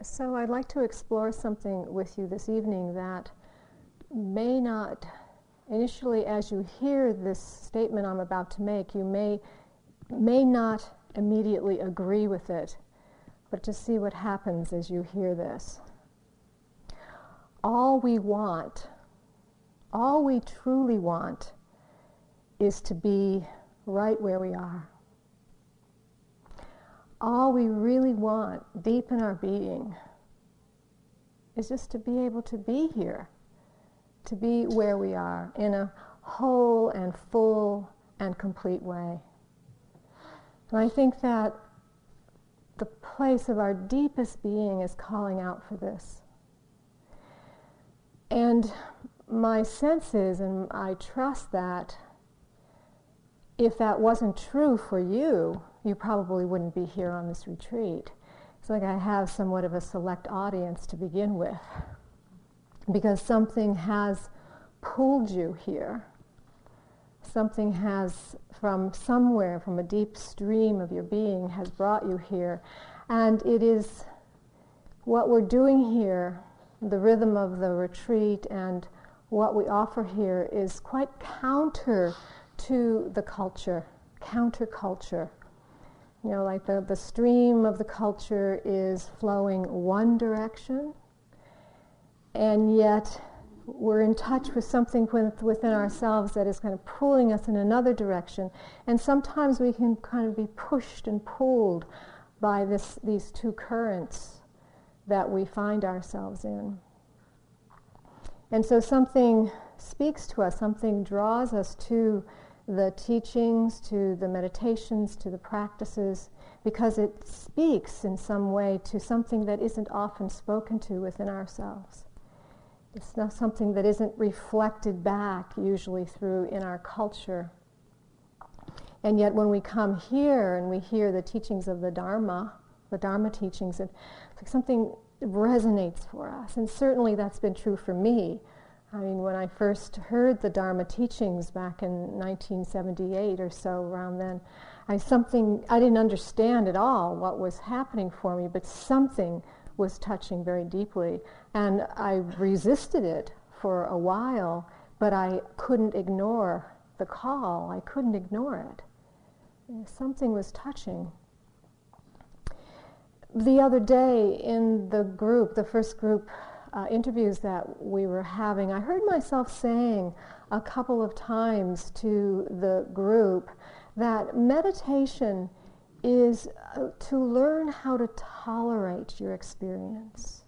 So I'd like to explore something with you this evening that may not, initially as you hear this statement I'm about to make, you may, may not immediately agree with it, but to see what happens as you hear this. All we want, all we truly want, is to be right where we are all we really want deep in our being is just to be able to be here, to be where we are in a whole and full and complete way. And I think that the place of our deepest being is calling out for this. And my sense is, and I trust that, if that wasn't true for you, you probably wouldn't be here on this retreat. It's like I have somewhat of a select audience to begin with because something has pulled you here. Something has, from somewhere, from a deep stream of your being, has brought you here. And it is what we're doing here, the rhythm of the retreat and what we offer here is quite counter to the culture, counterculture you know, like the, the stream of the culture is flowing one direction, and yet we're in touch with something with, within ourselves that is kind of pulling us in another direction. And sometimes we can kind of be pushed and pulled by this, these two currents that we find ourselves in. And so something speaks to us, something draws us to the teachings, to the meditations, to the practices, because it speaks in some way to something that isn't often spoken to within ourselves. It's not something that isn't reflected back usually through in our culture. And yet when we come here and we hear the teachings of the Dharma, the Dharma teachings, it's like something resonates for us. And certainly that's been true for me I mean, when I first heard the Dharma teachings back in 1978 or so, around then, I something I didn't understand at all what was happening for me, but something was touching very deeply, and I resisted it for a while, but I couldn't ignore the call. I couldn't ignore it. Something was touching. The other day in the group, the first group uh, interviews that we were having, I heard myself saying a couple of times to the group that meditation is uh, to learn how to tolerate your experience.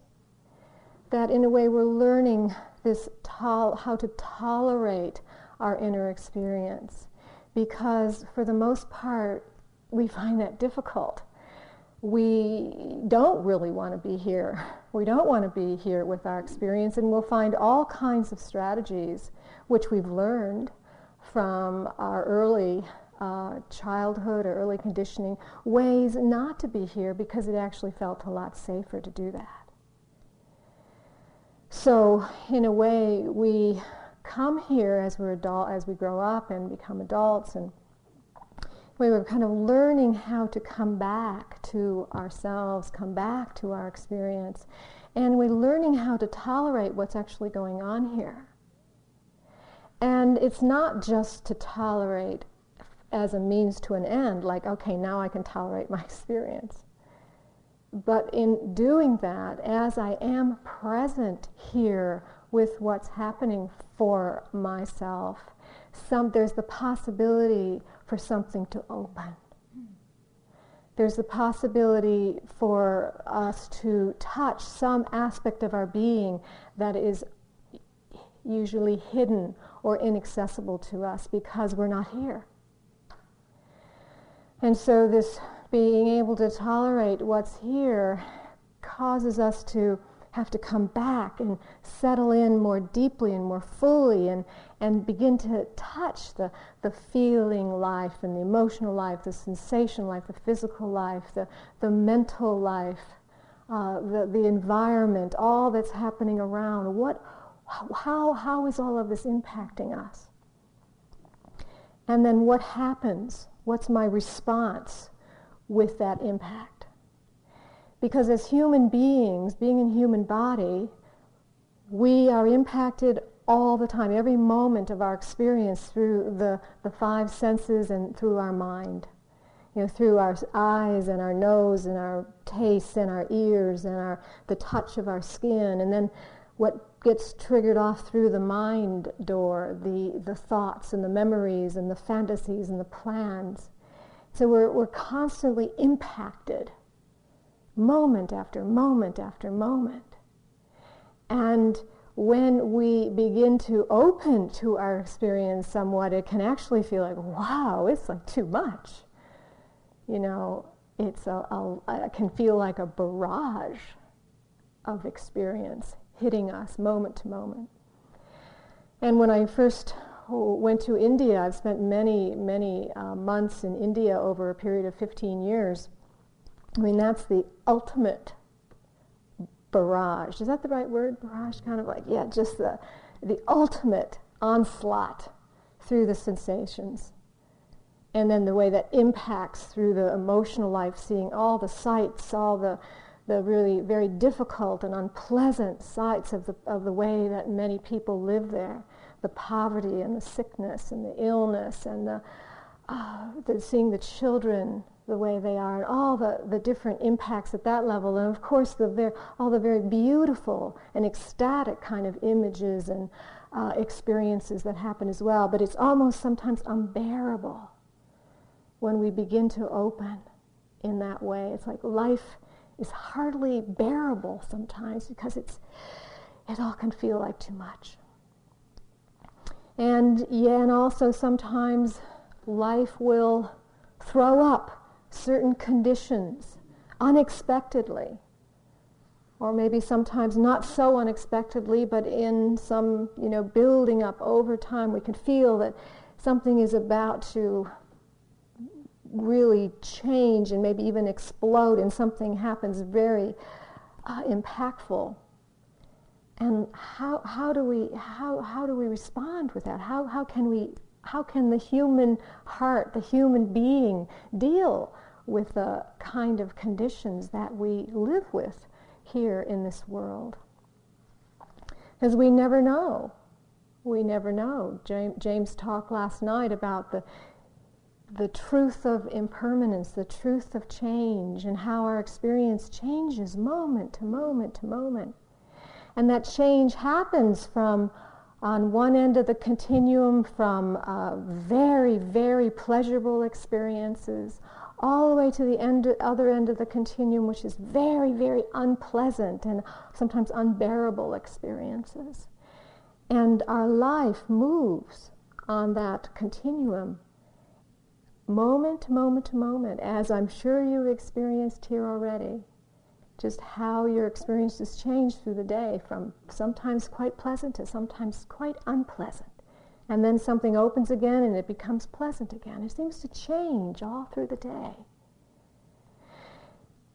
That in a way we're learning this how to tolerate our inner experience because for the most part we find that difficult we don't really want to be here. We don't want to be here with our experience, and we'll find all kinds of strategies which we've learned from our early uh, childhood or early conditioning, ways not to be here because it actually felt a lot safer to do that. So, in a way, we come here as we're adult, as we grow up and become adults and we were kind of learning how to come back to ourselves, come back to our experience, and we're learning how to tolerate what's actually going on here. And it's not just to tolerate as a means to an end, like, okay, now I can tolerate my experience. But in doing that, as I am present here with what's happening for myself, some, there's the possibility for something to open. There's the possibility for us to touch some aspect of our being that is usually hidden or inaccessible to us because we're not here. And so, this being able to tolerate what's here causes us to have to come back and settle in more deeply and more fully and, and begin to touch the, the feeling life and the emotional life, the sensation life, the physical life, the, the mental life, uh, the, the environment, all that's happening around. What, how, how is all of this impacting us? And then what happens? What's my response with that impact? Because as human beings, being in human body, we are impacted all the time, every moment of our experience through the, the five senses and through our mind. You know, through our eyes and our nose and our taste and our ears and our, the touch of our skin. And then what gets triggered off through the mind door, the, the thoughts and the memories and the fantasies and the plans. So we're, we're constantly impacted moment after moment after moment. And when we begin to open to our experience somewhat, it can actually feel like, wow, it's like too much. You know, it's a, a, it can feel like a barrage of experience hitting us moment to moment. And when I first went to India, I've spent many, many uh, months in India over a period of 15 years. I mean, that's the ultimate barrage. Is that the right word? Barrage, kind of like, yeah, just the, the ultimate onslaught through the sensations. And then the way that impacts through the emotional life, seeing all the sights, all the, the really very difficult and unpleasant sights of the, of the way that many people live there the poverty and the sickness and the illness and the, uh, the seeing the children the way they are, and all the, the different impacts at that level, and of course the ver- all the very beautiful and ecstatic kind of images and uh, experiences that happen as well. But it's almost sometimes unbearable when we begin to open in that way. It's like life is hardly bearable sometimes because it's it all can feel like too much. And yeah, and also sometimes life will throw up certain conditions unexpectedly. Or maybe sometimes not so unexpectedly, but in some, you know, building up over time, we can feel that something is about to really change and maybe even explode, and something happens very uh, impactful. And how, how, do we, how, how do we respond with that? How, how, can we, how can the human heart, the human being, deal with the kind of conditions that we live with here in this world. Because we never know. We never know. James, talked last night about the, the truth of impermanence, the truth of change, and how our experience changes moment to moment to moment. And that change happens from on one end of the continuum from uh, very, very pleasurable experiences all the way to the end, other end of the continuum, which is very, very unpleasant and sometimes unbearable experiences. And our life moves on that continuum, moment to moment to moment, as I'm sure you've experienced here already. Just how your experiences change through the day from sometimes quite pleasant to sometimes quite unpleasant. And then something opens again and it becomes pleasant again. It seems to change all through the day.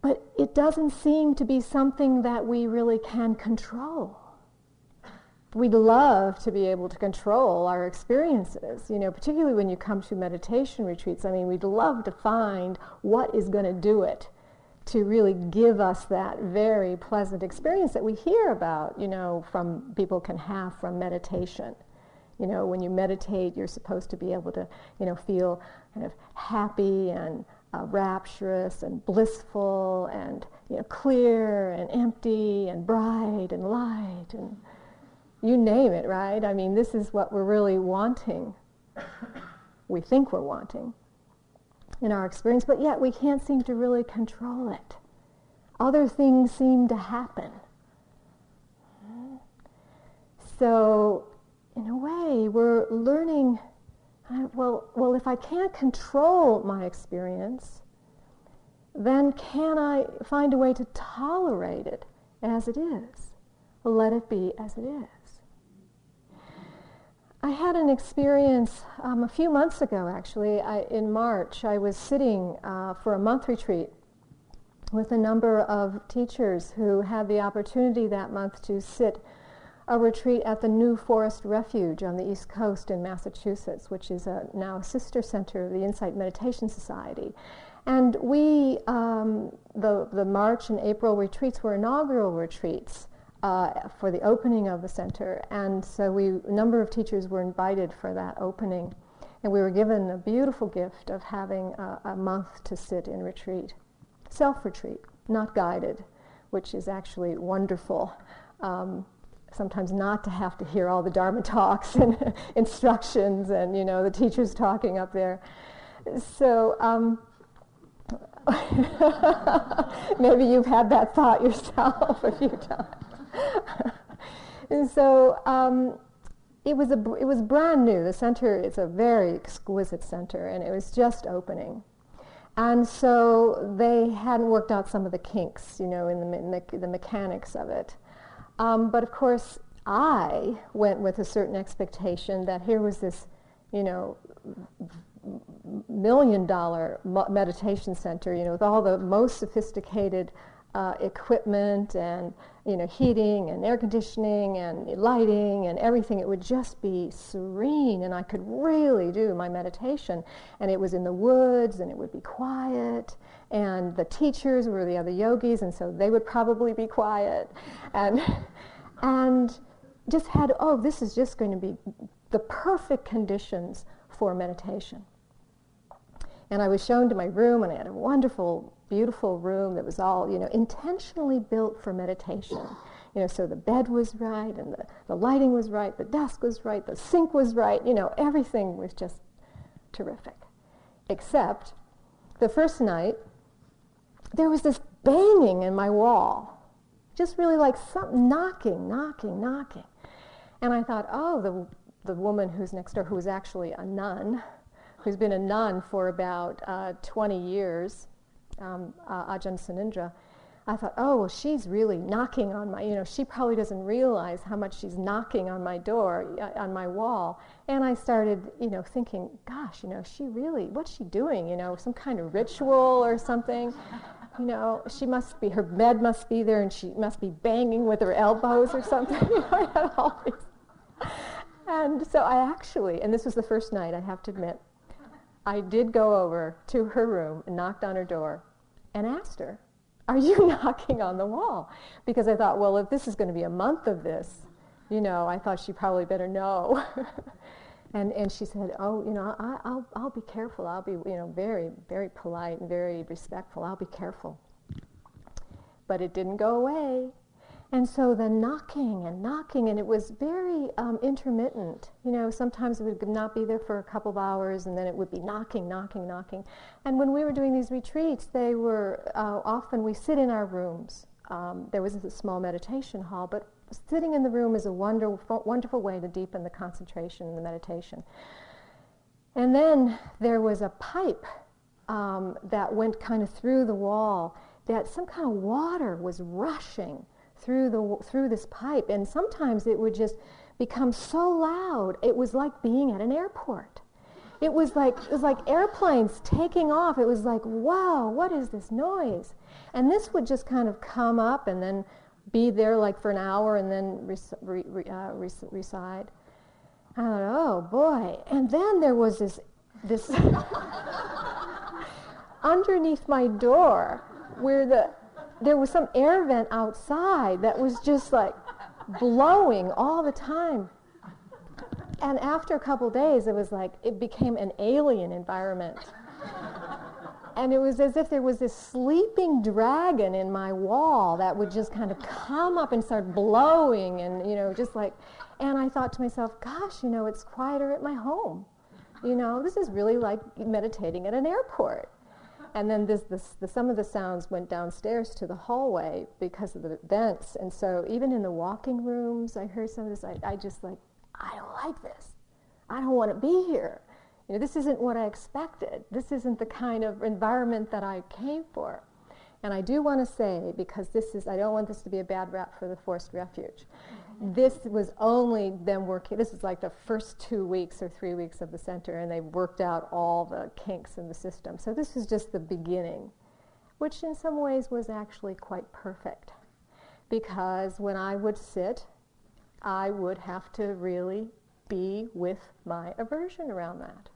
But it doesn't seem to be something that we really can control. We'd love to be able to control our experiences, you know, particularly when you come to meditation retreats. I mean, we'd love to find what is going to do it to really give us that very pleasant experience that we hear about, you know, from people can have from meditation. You know, when you meditate, you're supposed to be able to, you know, feel kind of happy and uh, rapturous and blissful and you know, clear and empty and bright and light and you name it, right? I mean, this is what we're really wanting. we think we're wanting in our experience, but yet we can't seem to really control it. Other things seem to happen. So in a way, we're learning, well, well, if I can't control my experience, then can I find a way to tolerate it as it is? Let it be as it is. I had an experience um, a few months ago, actually, I, in March. I was sitting uh, for a month retreat with a number of teachers who had the opportunity that month to sit a retreat at the New Forest Refuge on the East Coast in Massachusetts, which is a, now a sister center of the Insight Meditation Society. And we, um, the, the March and April retreats were inaugural retreats uh, for the opening of the center. And so we, a number of teachers were invited for that opening. And we were given a beautiful gift of having a, a month to sit in retreat, self retreat, not guided, which is actually wonderful. Um, sometimes not to have to hear all the Dharma talks and instructions and, you know, the teachers talking up there. So, um, maybe you've had that thought yourself a few times. and so, um, it was a it was brand new. The center is a very exquisite center, and it was just opening. And so they hadn't worked out some of the kinks, you know, in the, me- the mechanics of it. Um, but of course, I went with a certain expectation that here was this, you know, million dollar meditation center, you know, with all the most sophisticated uh, equipment and you know heating and air conditioning and lighting and everything. It would just be serene and i could really do my meditation. And it was in the woods and it would be quiet and the teachers were the other yogis and so they would probably be quiet and and just had oh this is just going to be the perfect conditions for meditation and i was shown to my room and i had a wonderful beautiful room that was all, you know, intentionally built for meditation. You know, so the bed was right and the, the lighting was right, the desk was right, the sink was right, you know, everything was just terrific. Except the first night, there was this banging in my wall. Just really like something knocking, knocking, knocking. And I thought, oh, the, the woman who's next door, who is actually a nun, who's been a nun for about uh, 20 years, um, uh, Ajahn Sundara, I thought, oh, well, she's really knocking on my, you know, she probably doesn't realize how much she's knocking on my door, uh, on my wall. And I started, you know, thinking, gosh, you know, she really, what's she doing? You know, some kind of ritual or something. You know, she must be, her bed must be there and she must be banging with her elbows or something. I had all these. And so I actually, and this was the first night, I have to admit, I did go over to her room and knocked on her door and asked her, Are you knocking on the wall? Because I thought, well, if this is going to be a month of this, you know, I thought she probably better know. and, and she said, Oh, you know, I, I'll, I'll be careful. I'll be, you know, very, very polite and very respectful. I'll be careful. But it didn't go away. And so the knocking and knocking, and it was very um, intermittent. You know, sometimes it would not be there for a couple of hours, and then it would be knocking, knocking, knocking. And when we were doing these retreats, they were uh, often we sit in our rooms. Um, there was a small meditation hall, but sitting in the room is a wonderful, wonderful way to deepen the concentration and the meditation. And then there was a pipe um, that went kind of through the wall that some kind of water was rushing through the through this pipe. And sometimes it would just become so loud it was like being at an airport. It was like it was like airplanes taking off. It was like wow what is this noise? And this would just kind of come up and then be there like for an hour and then re- uh, res- reside i thought oh boy and then there was this this underneath my door where the there was some air vent outside that was just like blowing all the time. And after a couple days, it was like it became an alien environment. And it was as if there was this sleeping dragon in my wall that would just kind of come up and start blowing and, you know, just like, and I thought to myself, gosh, you know, it's quieter at my home. You know, this is really like meditating at an airport and then this, this, the, some of the sounds went downstairs to the hallway because of the vents. And so even in the walking rooms, I heard some of this. I, I just like, I don't like this. I don't want to be here. You know, this isn't what I expected. This isn't the kind of environment that I came for. And I do want to say, because this is, I don't want this to be a bad rap for the Forest Refuge this was only them working. This is like the first two weeks or three weeks of the center, and they worked out all the kinks in the system. So this was just the beginning, which in some ways was actually quite perfect. Because when I would sit, I would have to really be with my aversion around that.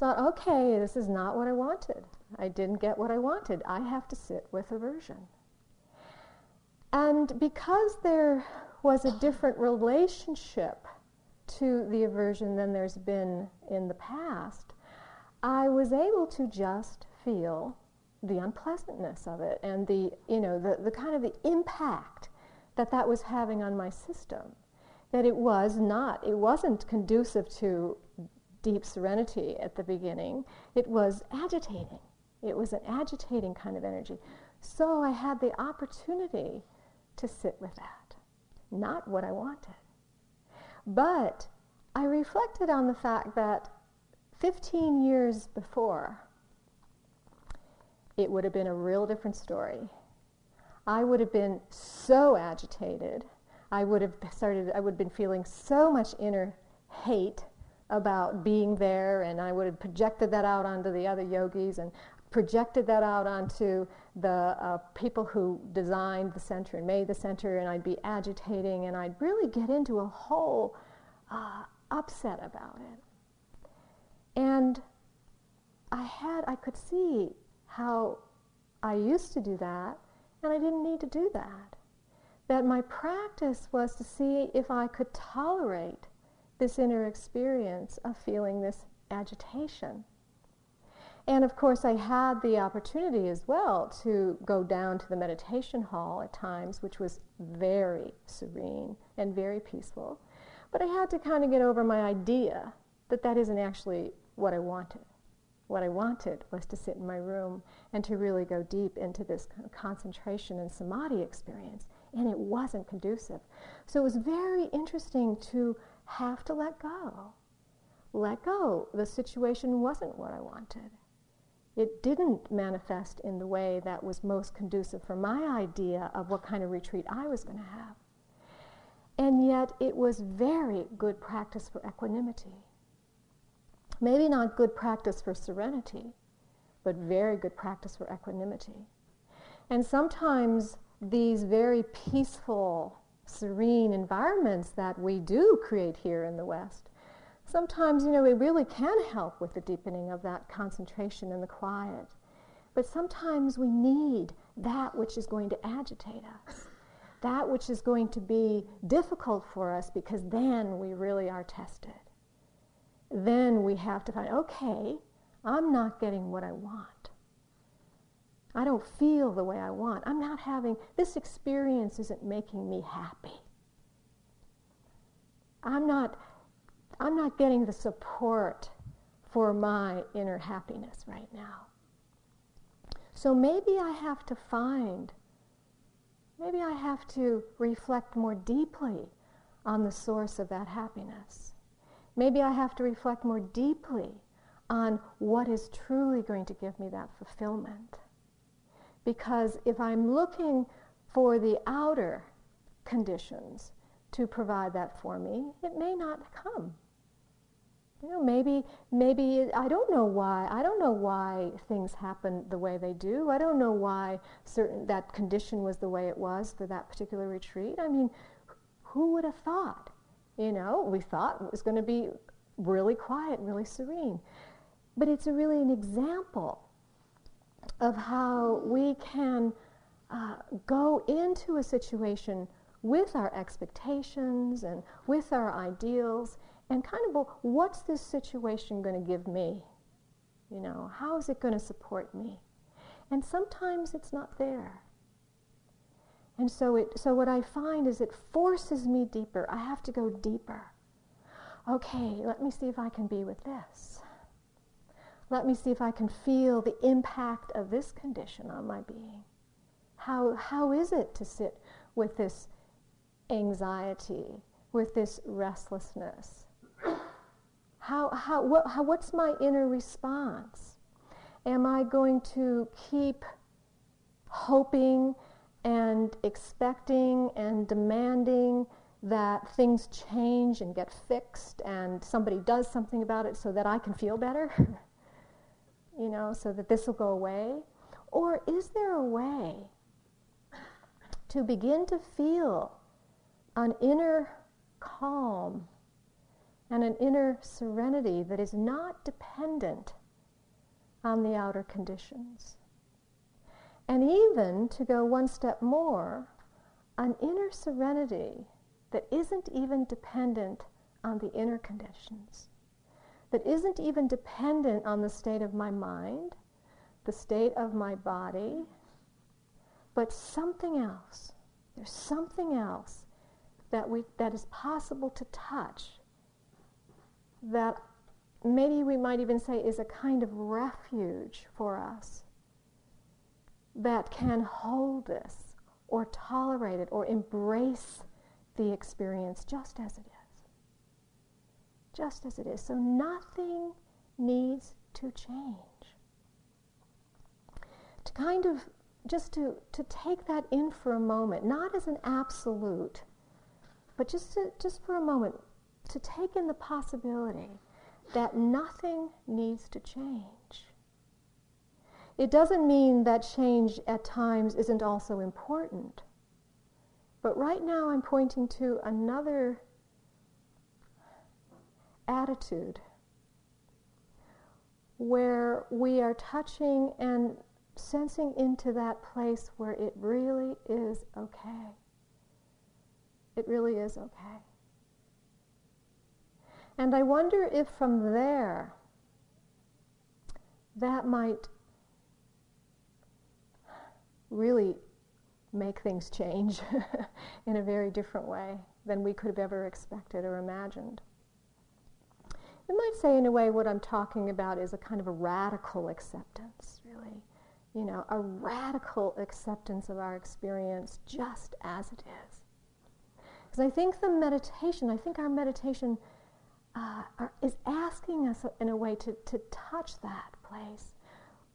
Thought, okay, this is not what I wanted. I didn't get what I wanted. I have to sit with aversion. And because there was a different relationship to the aversion than there's been in the past, I was able to just feel the unpleasantness of it and the, you know, the, the kind of the impact that that was having on my system. That it was not, it wasn't conducive to deep serenity at the beginning. It was agitating. It was an agitating kind of energy. So I had the opportunity to sit with that. Not what I wanted. But I reflected on the fact that 15 years before, it would have been a real different story. I would have been so agitated. I would have started, I would have been feeling so much inner hate about being there, and I would have projected that out onto the other yogis and projected that out onto the uh, people who designed the center and made the center, and I'd be agitating, and I'd really get into a whole uh, upset about it. And I had, I could see how I used to do that, and I didn't need to do that. That my practice was to see if I could tolerate this inner experience of feeling this agitation. And of course, I had the opportunity as well to go down to the meditation hall at times, which was very serene and very peaceful. But I had to kind of get over my idea that that isn't actually what I wanted. What I wanted was to sit in my room and to really go deep into this concentration and samadhi experience. And it wasn't conducive. So it was very interesting to have to let go. Let go. The situation wasn't what I wanted. It didn't manifest in the way that was most conducive for my idea of what kind of retreat I was going to have. And yet it was very good practice for equanimity. Maybe not good practice for serenity, but very good practice for equanimity. And sometimes these very peaceful, serene environments that we do create here in the West, sometimes, you know, it really can help with the deepening of that concentration and the quiet. But sometimes we need that which is going to agitate us, that which is going to be difficult for us because then we really are tested then we have to find, okay, I'm not getting what I want. I don't feel the way I want. I'm not having, this experience isn't making me happy. I'm not, I'm not getting the support for my inner happiness right now. So maybe I have to find, maybe I have to reflect more deeply on the source of that happiness. Maybe I have to reflect more deeply on what is truly going to give me that fulfillment. Because if I'm looking for the outer conditions to provide that for me, it may not come. You know, maybe, maybe I don't know why. I don't know why things happen the way they do. I don't know why certain that condition was the way it was for that particular retreat. I mean, who would have thought you know, we thought it was going to be really quiet, really serene. But it's really an example of how we can uh, go into a situation with our expectations and with our ideals and kind of, well, what's this situation going to give me? You know, how is it going to support me? And sometimes it's not there. And so, it, so what I find is it forces me deeper. I have to go deeper. Okay, let me see if I can be with this. Let me see if I can feel the impact of this condition on my being. How, how is it to sit with this anxiety, with this restlessness? How, how, what, how, what's my inner response? Am I going to keep hoping and expecting and demanding that things change and get fixed and somebody does something about it so that I can feel better, you know, so that this will go away? Or is there a way to begin to feel an inner calm and an inner serenity that is not dependent on the outer conditions. And even to go one step more, an inner serenity that isn't even dependent on the inner conditions, that isn't even dependent on the state of my mind, the state of my body, but something else. There's something else that, we, that is possible to touch that maybe we might even say is a kind of refuge for us that can hold this or tolerate it or embrace the experience just as it is. Just as it is. So nothing needs to change. To kind of just to, to take that in for a moment, not as an absolute, but just, to, just for a moment, to take in the possibility that nothing needs to change. It doesn't mean that change at times isn't also important. But right now I'm pointing to another attitude where we are touching and sensing into that place where it really is okay. It really is okay. And I wonder if from there, that might really make things change in a very different way than we could have ever expected or imagined. You might say, in a way, what I'm talking about is a kind of a radical acceptance, really. You know, a radical acceptance of our experience just as it is. Because I think the meditation, I think our meditation uh, are, is asking us in a way to, to touch that place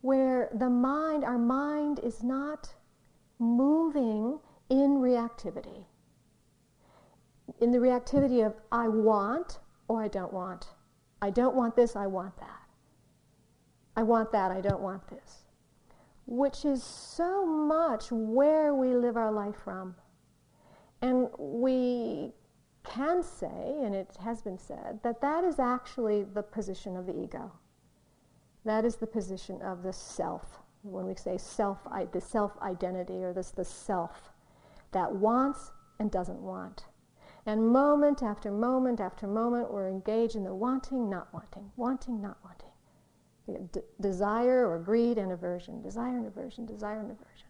where the mind, our mind is not moving in reactivity. In the reactivity of I want or I don't want. I don't want this, I want that. I want that, I don't want this. Which is so much where we live our life from. And we can say, and it has been said, that that is actually the position of the ego. That is the position of the self. When we say self, the self identity or this the self that wants and doesn't want. And moment after moment after moment, we're engaged in the wanting, not wanting, wanting, not wanting. D- desire or greed and aversion, desire and aversion, desire and aversion.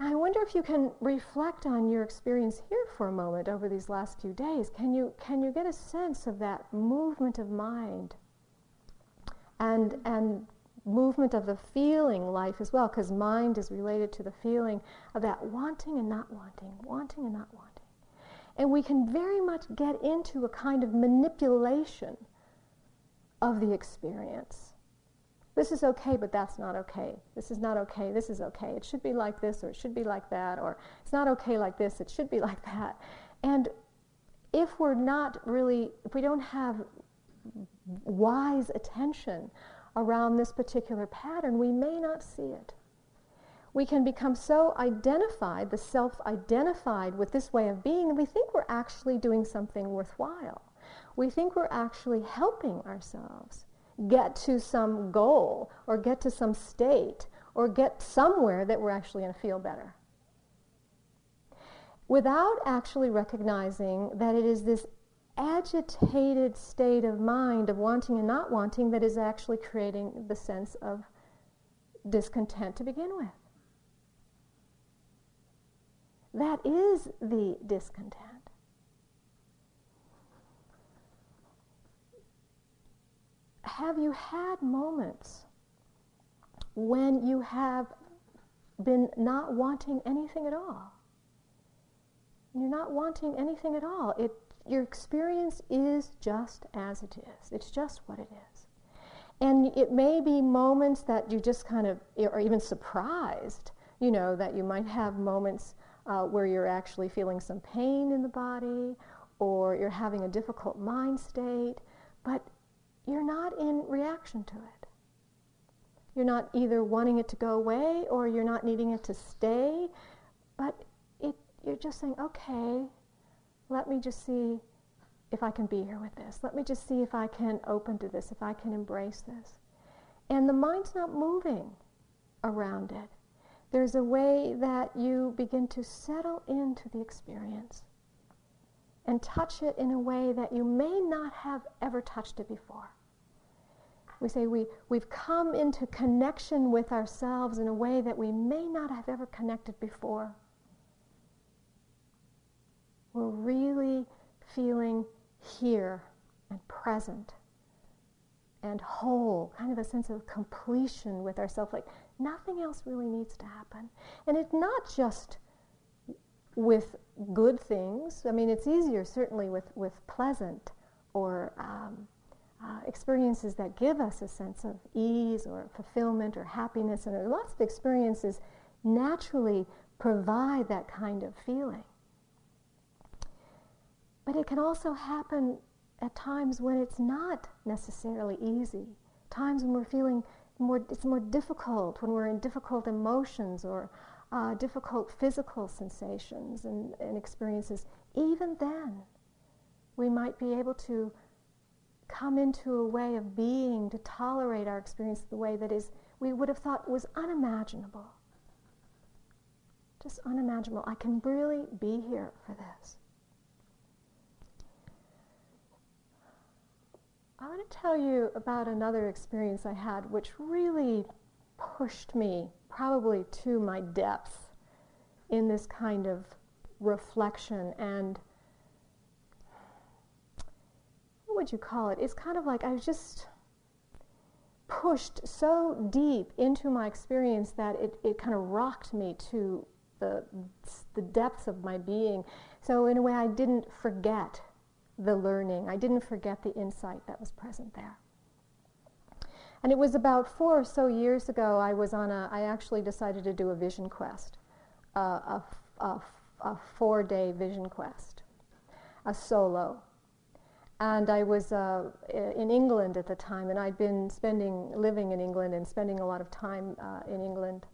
I wonder if you can reflect on your experience here for a moment over these last few days. Can you, can you get a sense of that movement of mind and, and movement of the feeling life as well? Because mind is related to the feeling of that wanting and not wanting, wanting and not wanting. And we can very much get into a kind of manipulation of the experience this is okay, but that's not okay. This is not okay, this is okay. It should be like this, or it should be like that, or it's not okay like this, it should be like that. And if we're not really, if we don't have wise attention around this particular pattern, we may not see it. We can become so identified, the self identified with this way of being, that we think we're actually doing something worthwhile. We think we're actually helping ourselves get to some goal or get to some state or get somewhere that we're actually going to feel better. Without actually recognizing that it is this agitated state of mind of wanting and not wanting that is actually creating the sense of discontent to begin with. That is the discontent. have you had moments when you have been not wanting anything at all? You're not wanting anything at all. It, your experience is just as it is. It's just what it is. And it may be moments that you just kind of are even surprised, you know, that you might have moments uh, where you're actually feeling some pain in the body or you're having a difficult mind state. But you're not in reaction to it. You're not either wanting it to go away or you're not needing it to stay, but it, you're just saying, okay, let me just see if I can be here with this. Let me just see if I can open to this, if I can embrace this. and the mind's not moving around it. There's a way that you begin to settle into the experience and touch it in a way that you may not have ever touched it before. We say we, we've come into connection with ourselves in a way that we may not have ever connected before. We're really feeling here and present and whole, kind of a sense of completion with ourselves, like nothing else really needs to happen. And it's not just with good things. I mean, it's easier certainly with, with pleasant or um, uh, experiences that give us a sense of ease or fulfillment or happiness. And there are lots of experiences naturally provide that kind of feeling. But it can also happen at times when it's not necessarily easy, times when we're feeling more, it's more difficult, when we're in difficult emotions or uh, difficult physical sensations and, and experiences. Even then, we might be able to come into a way of being to tolerate our experience the way that is we would have thought was unimaginable. Just unimaginable. I can really be here for this. I want to tell you about another experience I had which really pushed me probably to my depths in this kind of reflection and what would you call it? It's kind of like I was just pushed so deep into my experience that it, it kind of rocked me to the, the depths of my being. So in a way I didn't forget the learning. I didn't forget the insight that was present there. And it was about four or so years ago, I was on a, I actually decided to do a vision quest, a, a, a four day vision quest, a solo. And I was uh, in England at the time, and I'd been spending, living in England and spending a lot of time uh, in England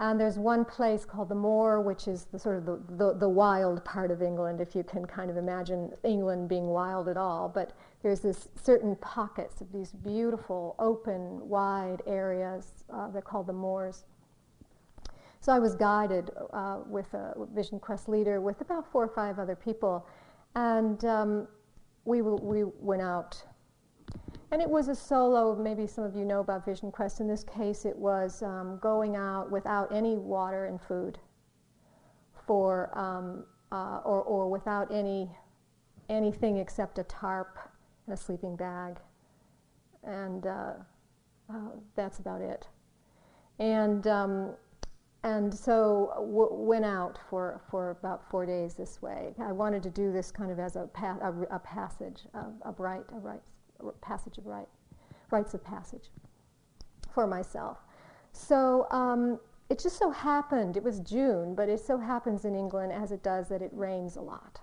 and there's one place called the Moor, which is the sort of the, the, the, wild part of England, if you can kind of imagine England being wild at all. But there's this certain pockets of these beautiful, open, wide areas. Uh, they're called the Moors. So I was guided uh, with a Vision Quest leader with about four or five other people, and um, we, we went out and it was a solo, maybe some of you know about Vision Quest. In this case, it was um, going out without any water and food for, um, uh, or, or without any, anything except a tarp and a sleeping bag. And uh, uh, that's about it. And, um, and so w- went out for, for about four days this way. I wanted to do this kind of as a, pa- a, a passage, a, a bright, a right passage of right, rites of passage for myself. So um, it just so happened, it was June, but it so happens in England, as it does, that it rains a lot.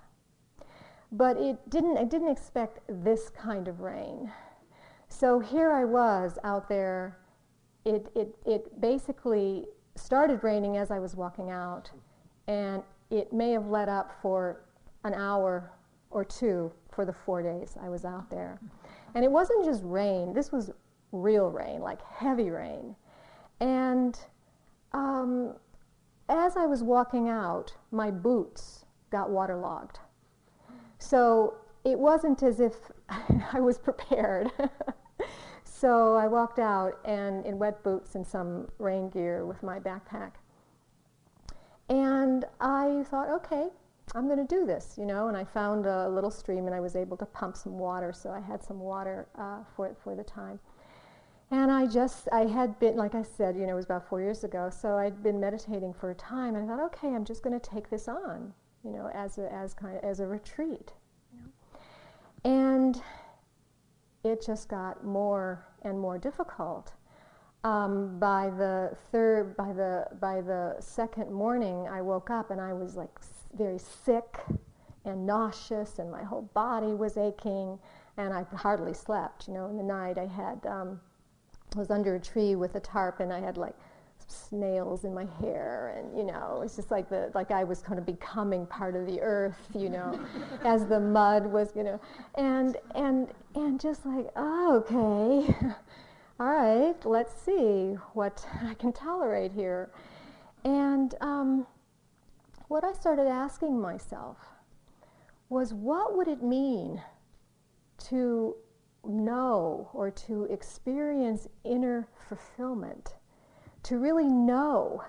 But it didn't, I didn't expect this kind of rain. So here I was out there. It, it, it basically started raining as I was walking out, and it may have let up for an hour or two for the four days I was out there. And it wasn't just rain, this was real rain, like heavy rain. And um, as I was walking out, my boots got waterlogged. So it wasn't as if I was prepared. so I walked out and in wet boots and some rain gear with my backpack. And I thought, okay, I'm going to do this, you know. And I found a little stream and I was able to pump some water, so I had some water uh, for, for the time. And I just, I had been, like I said, you know, it was about four years ago, so I'd been meditating for a time, and I thought, okay, I'm just going to take this on, you know, as a, as kind of, as a retreat. You know? And it just got more and more difficult. Um, by the third, by the by the second morning, I woke up and I was like very sick and nauseous, and my whole body was aching, and I hardly slept. You know, in the night I had um, was under a tree with a tarp, and I had like snails in my hair, and you know, it's just like the like I was kind of becoming part of the earth, you know, as the mud was, you know, and and and just like, oh, okay. all right, let's see what I can tolerate here. And um, what I started asking myself was what would it mean to know or to experience inner fulfillment, to really know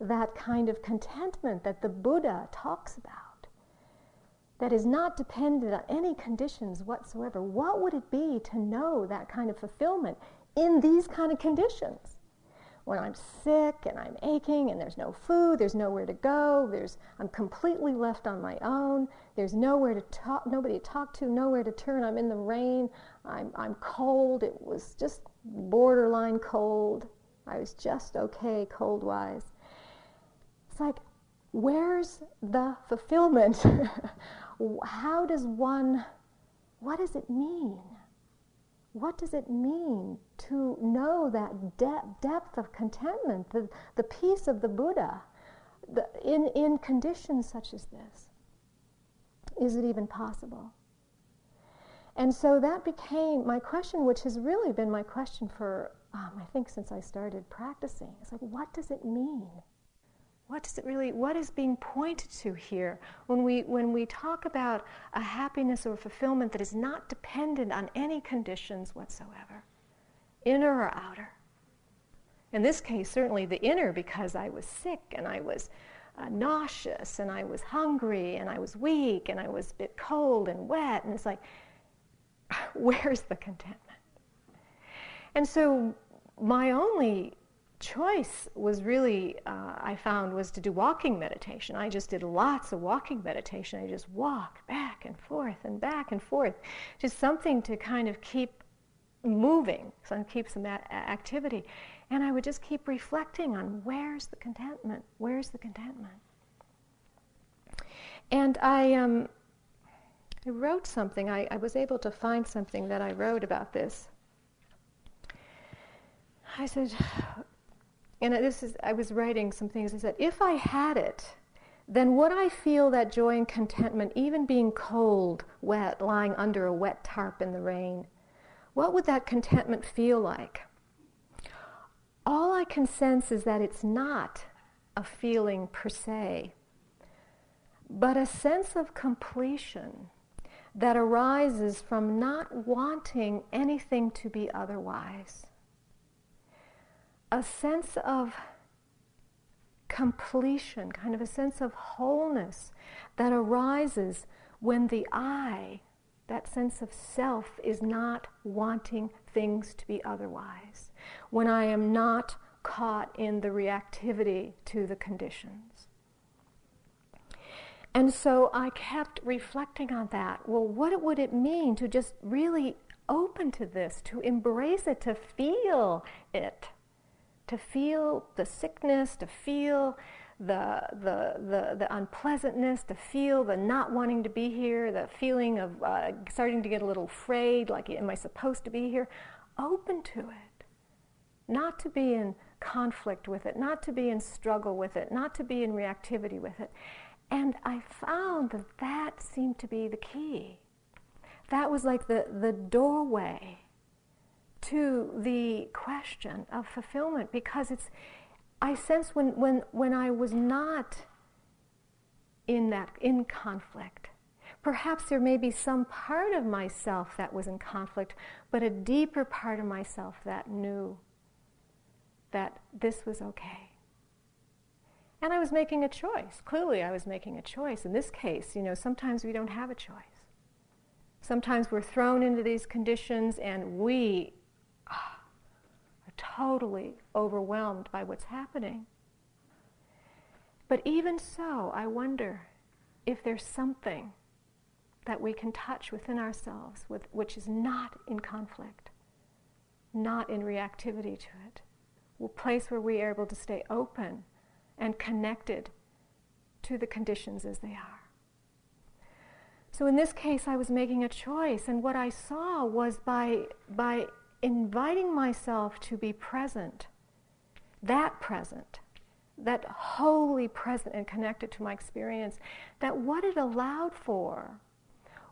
that kind of contentment that the Buddha talks about, that is not dependent on any conditions whatsoever. What would it be to know that kind of fulfillment in these kind of conditions? When I'm sick and I'm aching and there's no food, there's nowhere to go, there's, I'm completely left on my own, there's nowhere to talk, nobody to talk to, nowhere to turn, I'm in the rain, I'm, I'm cold, it was just borderline cold. I was just okay cold wise. It's like, where's the fulfillment? How does one, what does it mean? What does it mean to know that de- depth of contentment, the, the peace of the Buddha, the, in, in conditions such as this? Is it even possible? And so that became my question, which has really been my question for, um, I think, since I started practicing. It's like, what does it mean? What does it really what is being pointed to here? When we when we talk about a happiness or fulfillment that is not dependent on any conditions whatsoever inner or outer. In this case certainly the inner because i was sick and i was uh, nauseous and i was hungry and i was weak and i was a bit cold and wet. And it's like where's the contentment? And so my only choice was really, uh, I found, was to do walking meditation. I just did lots of walking meditation. I just walked back and forth and back and forth. Just something to kind of keep moving, so keep some activity. And I would just keep reflecting on where's the contentment? Where's the contentment? And I, um, I wrote something. I, I was able to find something that I wrote about this. I said, and this is, I was writing some things. I said, if I had it, then would I feel that joy and contentment, even being cold, wet, lying under a wet tarp in the rain? What would that contentment feel like? All I can sense is that it's not a feeling per se, but a sense of completion that arises from not wanting anything to be otherwise a sense of completion, kind of a sense of wholeness that arises when the I, that sense of self, is not wanting things to be otherwise, when I am not caught in the reactivity to the conditions. And so I kept reflecting on that. Well, what would it mean to just really open to this, to embrace it, to feel it? To feel the sickness, to feel the, the, the, the, unpleasantness, to feel the not wanting to be here, the feeling of uh, starting to get a little afraid, like, am I supposed to be here? Open to it. Not to be in conflict with it, not to be in struggle with it, not to be in reactivity with it. And I found that that seemed to be the key. That was like the, the doorway to the question of fulfillment because it's I sense when, when, when I was not in that in conflict, perhaps there may be some part of myself that was in conflict, but a deeper part of myself that knew that this was okay. And I was making a choice. Clearly, I was making a choice. In this case, you know, sometimes we don't have a choice. Sometimes we're thrown into these conditions and we are totally overwhelmed by what's happening. But even so, I wonder if there's something that we can touch within ourselves with, which is not in conflict, not in reactivity to it. A place where we are able to stay open and connected to the conditions as they are. So in this case, I was making a choice, and what I saw was by, by inviting myself to be present, that present, that wholly present and connected to my experience, that what it allowed for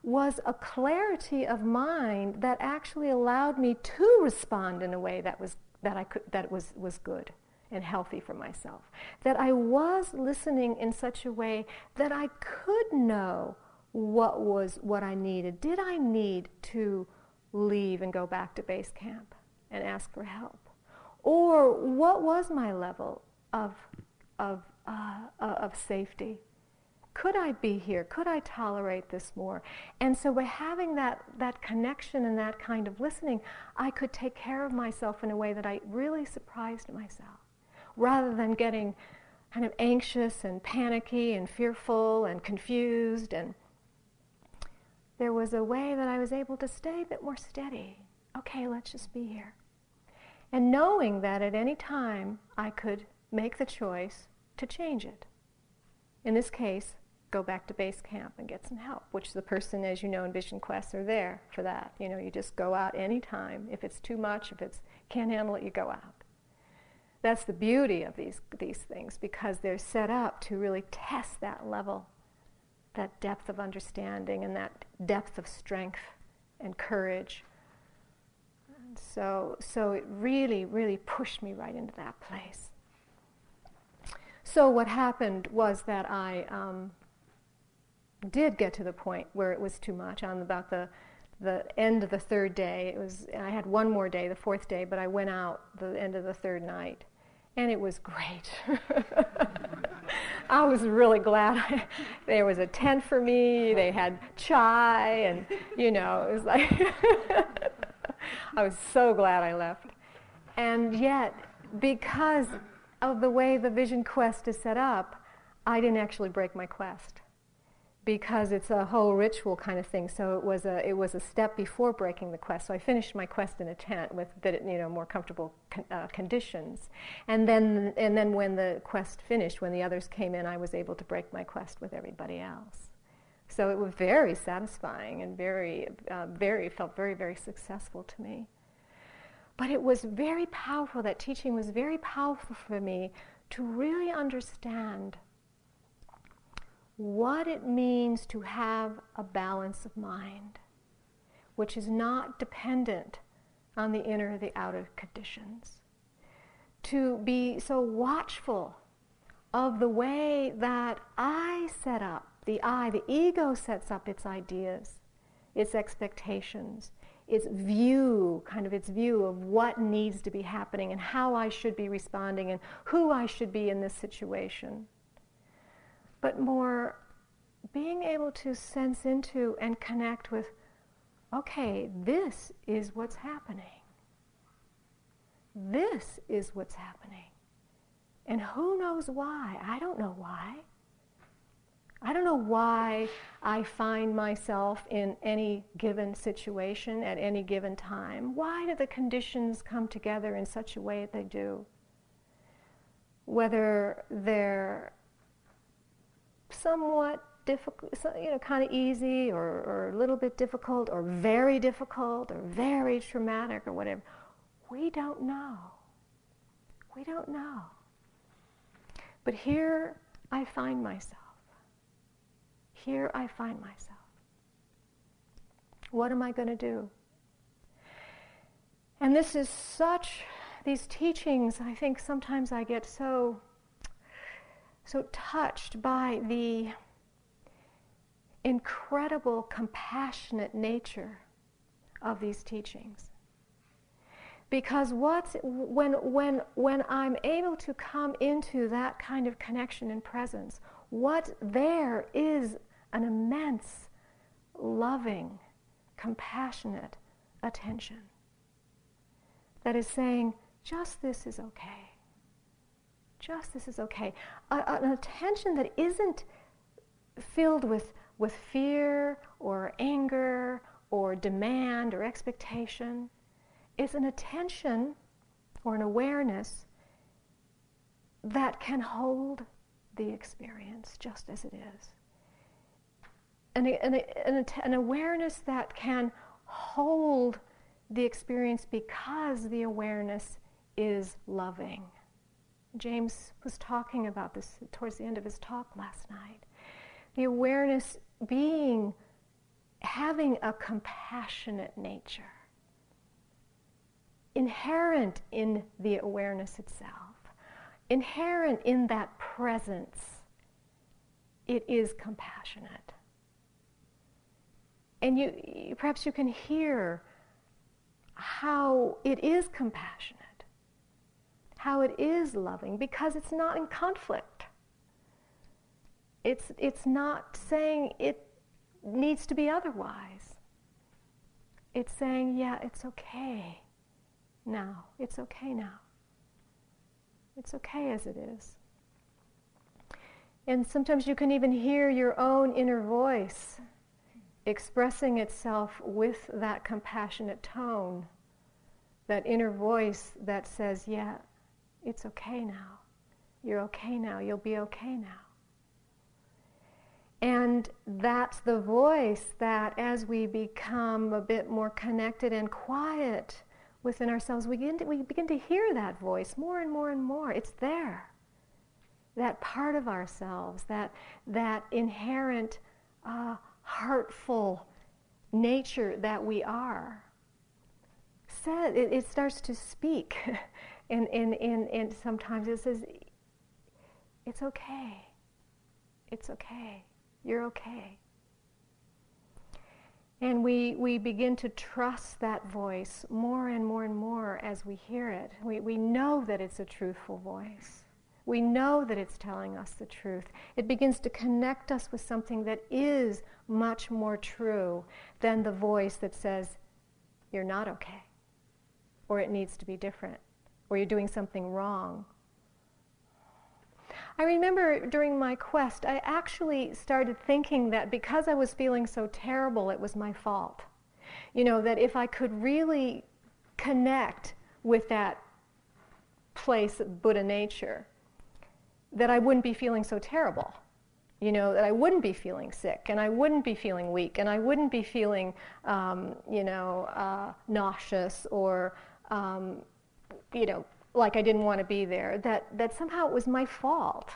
was a clarity of mind that actually allowed me to respond in a way that was that I could that was was good and healthy for myself. That I was listening in such a way that I could know what was what I needed. Did I need to leave and go back to base camp and ask for help? Or what was my level of, of, uh, of safety? Could I be here? Could I tolerate this more? And so by having that, that connection and that kind of listening, I could take care of myself in a way that I really surprised myself. Rather than getting kind of anxious and panicky and fearful and confused and there was a way that I was able to stay a bit more steady. Okay, let's just be here. And knowing that at any time I could make the choice to change it. In this case, go back to base camp and get some help, which the person, as you know, in Vision Quest are there for that. You know, you just go out anytime. If it's too much, if it's can't handle it, you go out. That's the beauty of these, these things because they're set up to really test that level that depth of understanding and that depth of strength and courage. And so, so it really, really pushed me right into that place. So what happened was that I um, did get to the point where it was too much. On about the the end of the third day, it was. I had one more day, the fourth day, but I went out the end of the third night, and it was great. I was really glad I, there was a tent for me. They had chai, and you know, it was like I was so glad I left. And yet, because of the way the Vision Quest is set up, I didn't actually break my quest because it's a whole ritual kind of thing. So it was a it was a step before breaking the quest. So I finished my quest in a tent with you know more comfortable con- uh, conditions, and then and then when the quest finished, when the others came in, I was able to break my quest with everybody else. So it was very satisfying and very uh, very felt very very successful to me. But it was very powerful. That teaching was very powerful for me to really understand what it means to have a balance of mind, which is not dependent on the inner or the outer conditions. To be so watchful of the way that I set up, the I, the ego sets up its ideas, its expectations, its view, kind of its view of what needs to be happening and how I should be responding and who I should be in this situation but more being able to sense into and connect with okay, this is what's happening. This is what's happening. And who knows why? I don't know why. I don't know why I find myself in any given situation at any given time. Why do the conditions come together in such a way that they do? Whether they're somewhat difficult, you know, kind of easy or, or a little bit difficult or very difficult or very traumatic or whatever. We don't know. We don't know. But here I find myself. Here I find myself. What am I going to do? And this is such, these teachings, I think sometimes I get so so touched by the incredible compassionate nature of these teachings. Because what's, when, when, when I'm able to come into that kind of connection and presence, what there is an immense, loving, compassionate attention that is saying, just this is okay. Just this is okay. an attention that isn't filled with, with fear or anger or demand or expectation. It's an attention or an awareness that can hold the experience just as it is. An, an, an, an awareness that can hold the experience because the awareness is loving. James was talking about this towards the end of his talk last night. The awareness being having a compassionate nature, inherent in the awareness itself, inherent in that presence, it is compassionate. And you, perhaps you can hear how it is compassionate, how it is loving, because it's not in conflict. It's, it's not saying it needs to be otherwise. It's saying, yeah, it's okay now. It's okay now. It's okay as it is. And sometimes you can even hear your own inner voice expressing itself with that compassionate tone, that inner voice that says, yeah, it's okay now. You're okay now. You'll be okay now. And that's the voice that as we become a bit more connected and quiet within ourselves, we begin to, we begin to hear that voice more and more and more. It's there. That part of ourselves, that, that inherent, uh, heartful nature that we are. Said, it, it starts to speak. and, and, and, and sometimes it says, it's okay. It's okay. You're okay. And we, we begin to trust that voice more and more and more as we hear it. We, we know that it's a truthful voice. We know that it's telling us the truth. It begins to connect us with something that is much more true than the voice that says, you're not okay, or it needs to be different, or you're doing something wrong, I remember during my quest, I actually started thinking that because I was feeling so terrible, it was my fault. You know, that if I could really connect with that place of Buddha nature, that I wouldn't be feeling so terrible. You know, that I wouldn't be feeling sick and I wouldn't be feeling weak and I wouldn't be feeling, um, you know, uh, nauseous or, um, you know, like I didn't want to be there, that, that somehow it was my fault.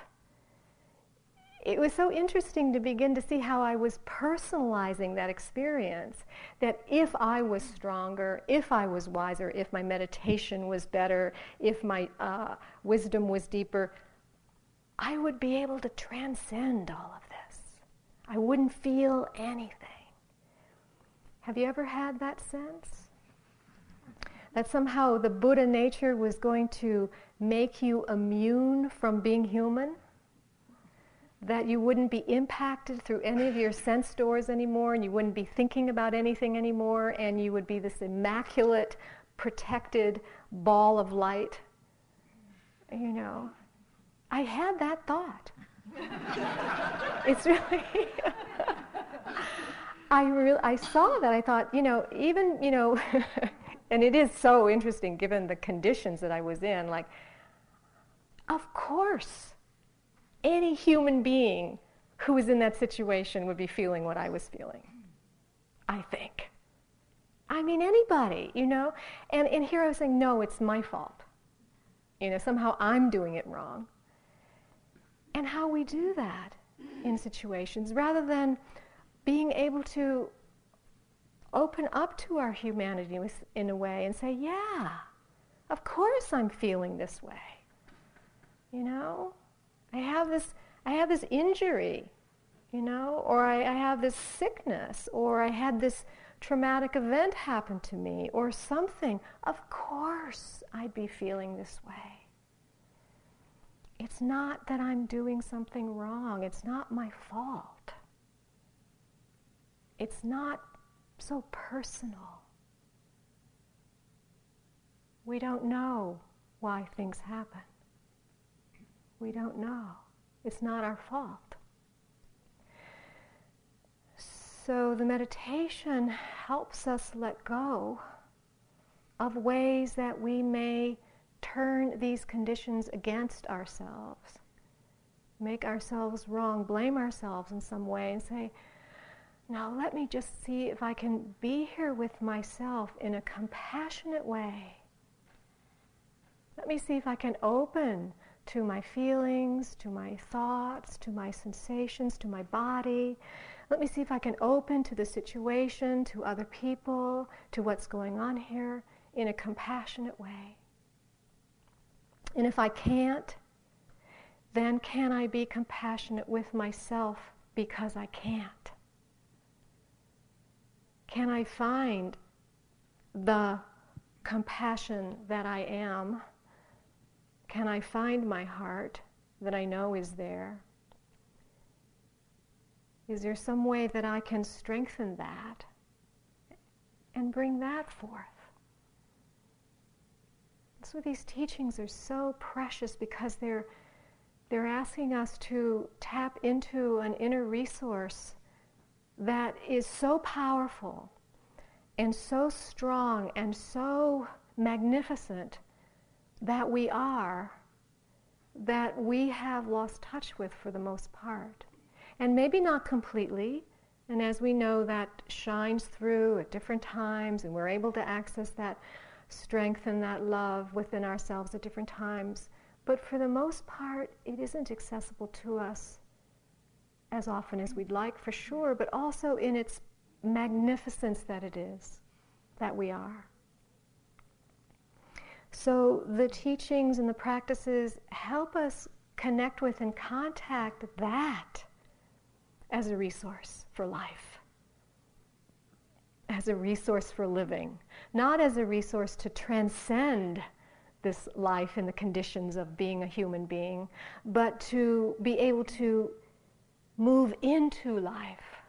It was so interesting to begin to see how I was personalizing that experience. That if I was stronger, if I was wiser, if my meditation was better, if my uh, wisdom was deeper, I would be able to transcend all of this. I wouldn't feel anything. Have you ever had that sense? That somehow the Buddha nature was going to make you immune from being human, that you wouldn't be impacted through any of your sense doors anymore, and you wouldn't be thinking about anything anymore, and you would be this immaculate, protected ball of light. You know, I had that thought. it's really. I really, I saw that. I thought, you know, even, you know, and it is so interesting given the conditions that I was in. Like, of course, any human being who was in that situation would be feeling what I was feeling. I think. I mean, anybody, you know? And, and here I was saying, no, it's my fault. You know, somehow I'm doing it wrong. And how we do that in situations rather than being able to open up to our humanity in a way and say, yeah, of course I'm feeling this way. You know, I have this, I have this injury, you know, or I, I have this sickness, or I had this traumatic event happen to me, or something. Of course I'd be feeling this way. It's not that I'm doing something wrong. It's not my fault. It's not so personal. We don't know why things happen. We don't know. It's not our fault. So the meditation helps us let go of ways that we may turn these conditions against ourselves, make ourselves wrong, blame ourselves in some way, and say, now let me just see if I can be here with myself in a compassionate way. Let me see if I can open to my feelings, to my thoughts, to my sensations, to my body. Let me see if I can open to the situation, to other people, to what's going on here in a compassionate way. And if I can't, then can I be compassionate with myself because I can't? Can I find the compassion that I am? Can I find my heart that I know is there? Is there some way that I can strengthen that and bring that forth? So these teachings are so precious because they're they're asking us to tap into an inner resource that is so powerful and so strong and so magnificent that we are, that we have lost touch with for the most part. And maybe not completely. And as we know, that shines through at different times, and we're able to access that strength and that love within ourselves at different times. But for the most part, it isn't accessible to us as often as we'd like, for sure, but also in its magnificence that it is, that we are. So the teachings and the practices help us connect with and contact that as a resource for life, as a resource for living, not as a resource to transcend this life and the conditions of being a human being, but to be able to move into life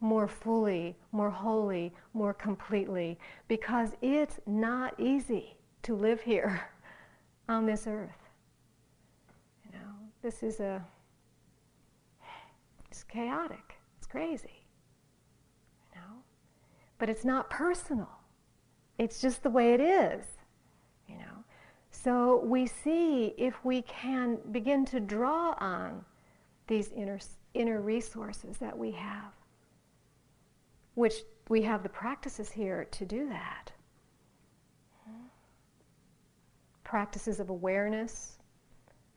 more fully, more wholly, more completely, because it's not easy to live here on this earth. You know, this is a, it's chaotic, it's crazy, you know, but it's not personal. It's just the way it is, you know. So we see if we can begin to draw on these inner, inner resources that we have which we have the practices here to do that. Practices of awareness,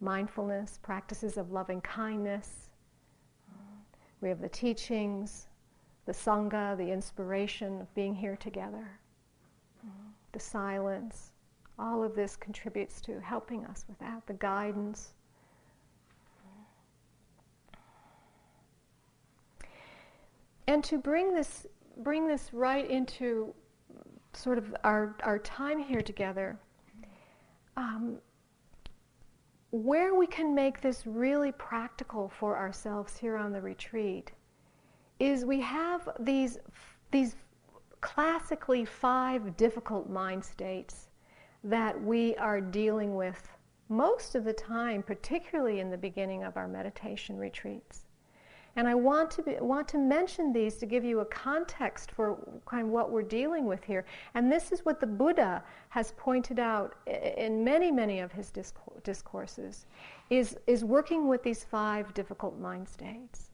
mindfulness, practices of loving kindness. We have the teachings, the Sangha, the inspiration of being here together, the silence. All of this contributes to helping us with that, the guidance. And to bring this, bring this right into sort of our, our time here together, um, where we can make this really practical for ourselves here on the retreat is we have these, these classically five difficult mind states that we are dealing with most of the time, particularly in the beginning of our meditation retreats. And I want to, be, want to mention these to give you a context for kind of what we're dealing with here. And this is what the Buddha has pointed out in many, many of his discourses, is, is working with these five difficult mind states.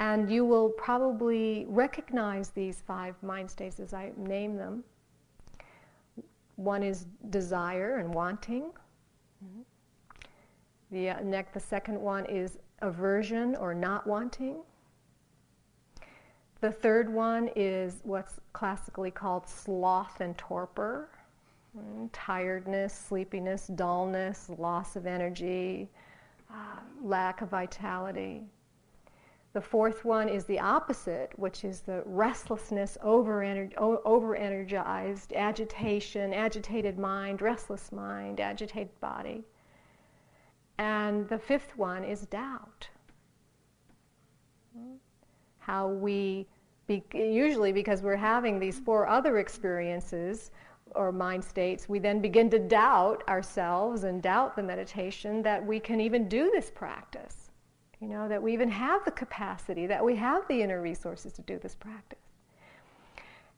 And you will probably recognize these five mind states as I name them. One is desire and wanting. Mm-hmm. The, uh, next, the second one is aversion or not wanting. The third one is what's classically called sloth and torpor mm, tiredness, sleepiness, dullness, loss of energy, uh, lack of vitality. The fourth one is the opposite, which is the restlessness, over energized, agitation, agitated mind, restless mind, agitated body. And the fifth one is doubt. How we, be, usually because we're having these four other experiences or mind states, we then begin to doubt ourselves and doubt the meditation that we can even do this practice. You know, that we even have the capacity, that we have the inner resources to do this practice.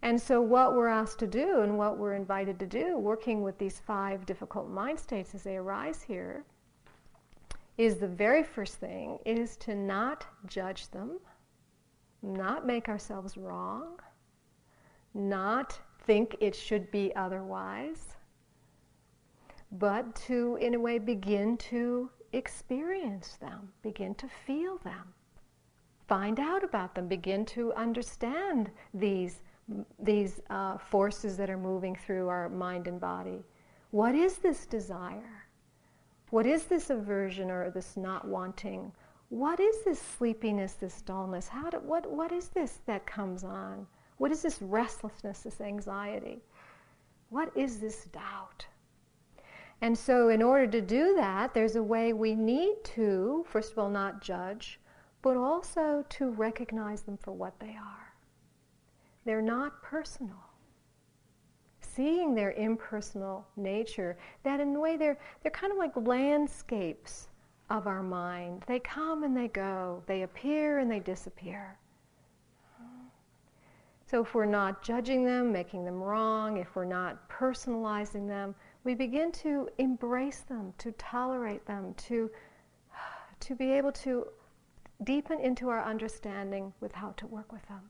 And so, what we're asked to do and what we're invited to do, working with these five difficult mind states as they arise here, is the very first thing is to not judge them, not make ourselves wrong, not think it should be otherwise, but to, in a way, begin to experience them, begin to feel them. find out about them, begin to understand these, these uh, forces that are moving through our mind and body. What is this desire? What is this aversion or this not wanting? What is this sleepiness, this dullness? How do, what, what is this that comes on? What is this restlessness, this anxiety? What is this doubt? And so, in order to do that, there's a way we need to, first of all, not judge, but also to recognize them for what they are. They're not personal. Seeing their impersonal nature, that in a way they're, they're kind of like landscapes of our mind. They come and they go, they appear and they disappear. So if we're not judging them, making them wrong, if we're not personalizing them, we begin to embrace them, to tolerate them, to, to be able to deepen into our understanding with how to work with them.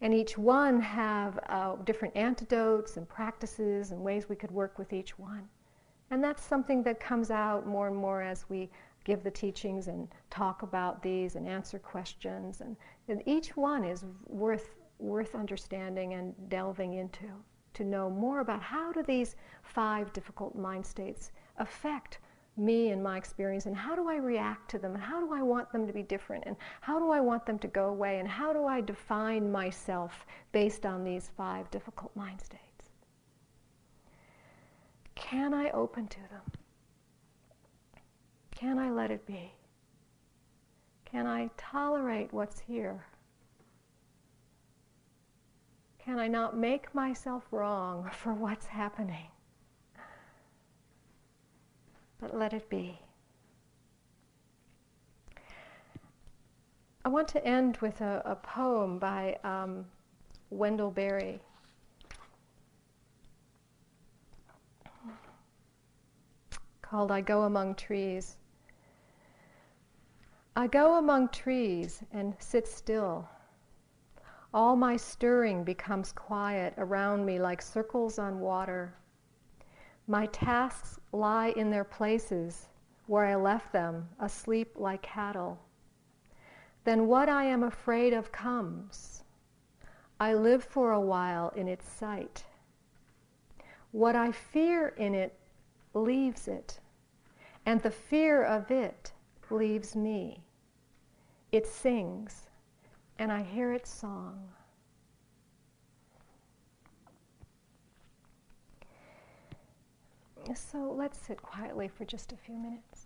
And each one have uh, different antidotes and practices and ways we could work with each one. And that's something that comes out more and more as we give the teachings and talk about these and answer questions. And, and each one is worth, worth understanding and delving into to know more about how do these five difficult mind states affect me and my experience and how do I react to them and how do I want them to be different and how do I want them to go away and how do I define myself based on these five difficult mind states. Can I open to them? Can I let it be? Can I tolerate what's here? Can I not make myself wrong for what's happening? But let it be. I want to end with a, a poem by um, Wendell Berry. called I Go Among Trees. I go among trees and sit still all my stirring becomes quiet around me like circles on water. My tasks lie in their places where I left them, asleep like cattle. Then what I am afraid of comes. I live for a while in its sight. What I fear in it leaves it, and the fear of it leaves me. It sings and I hear its song. So let's sit quietly for just a few minutes.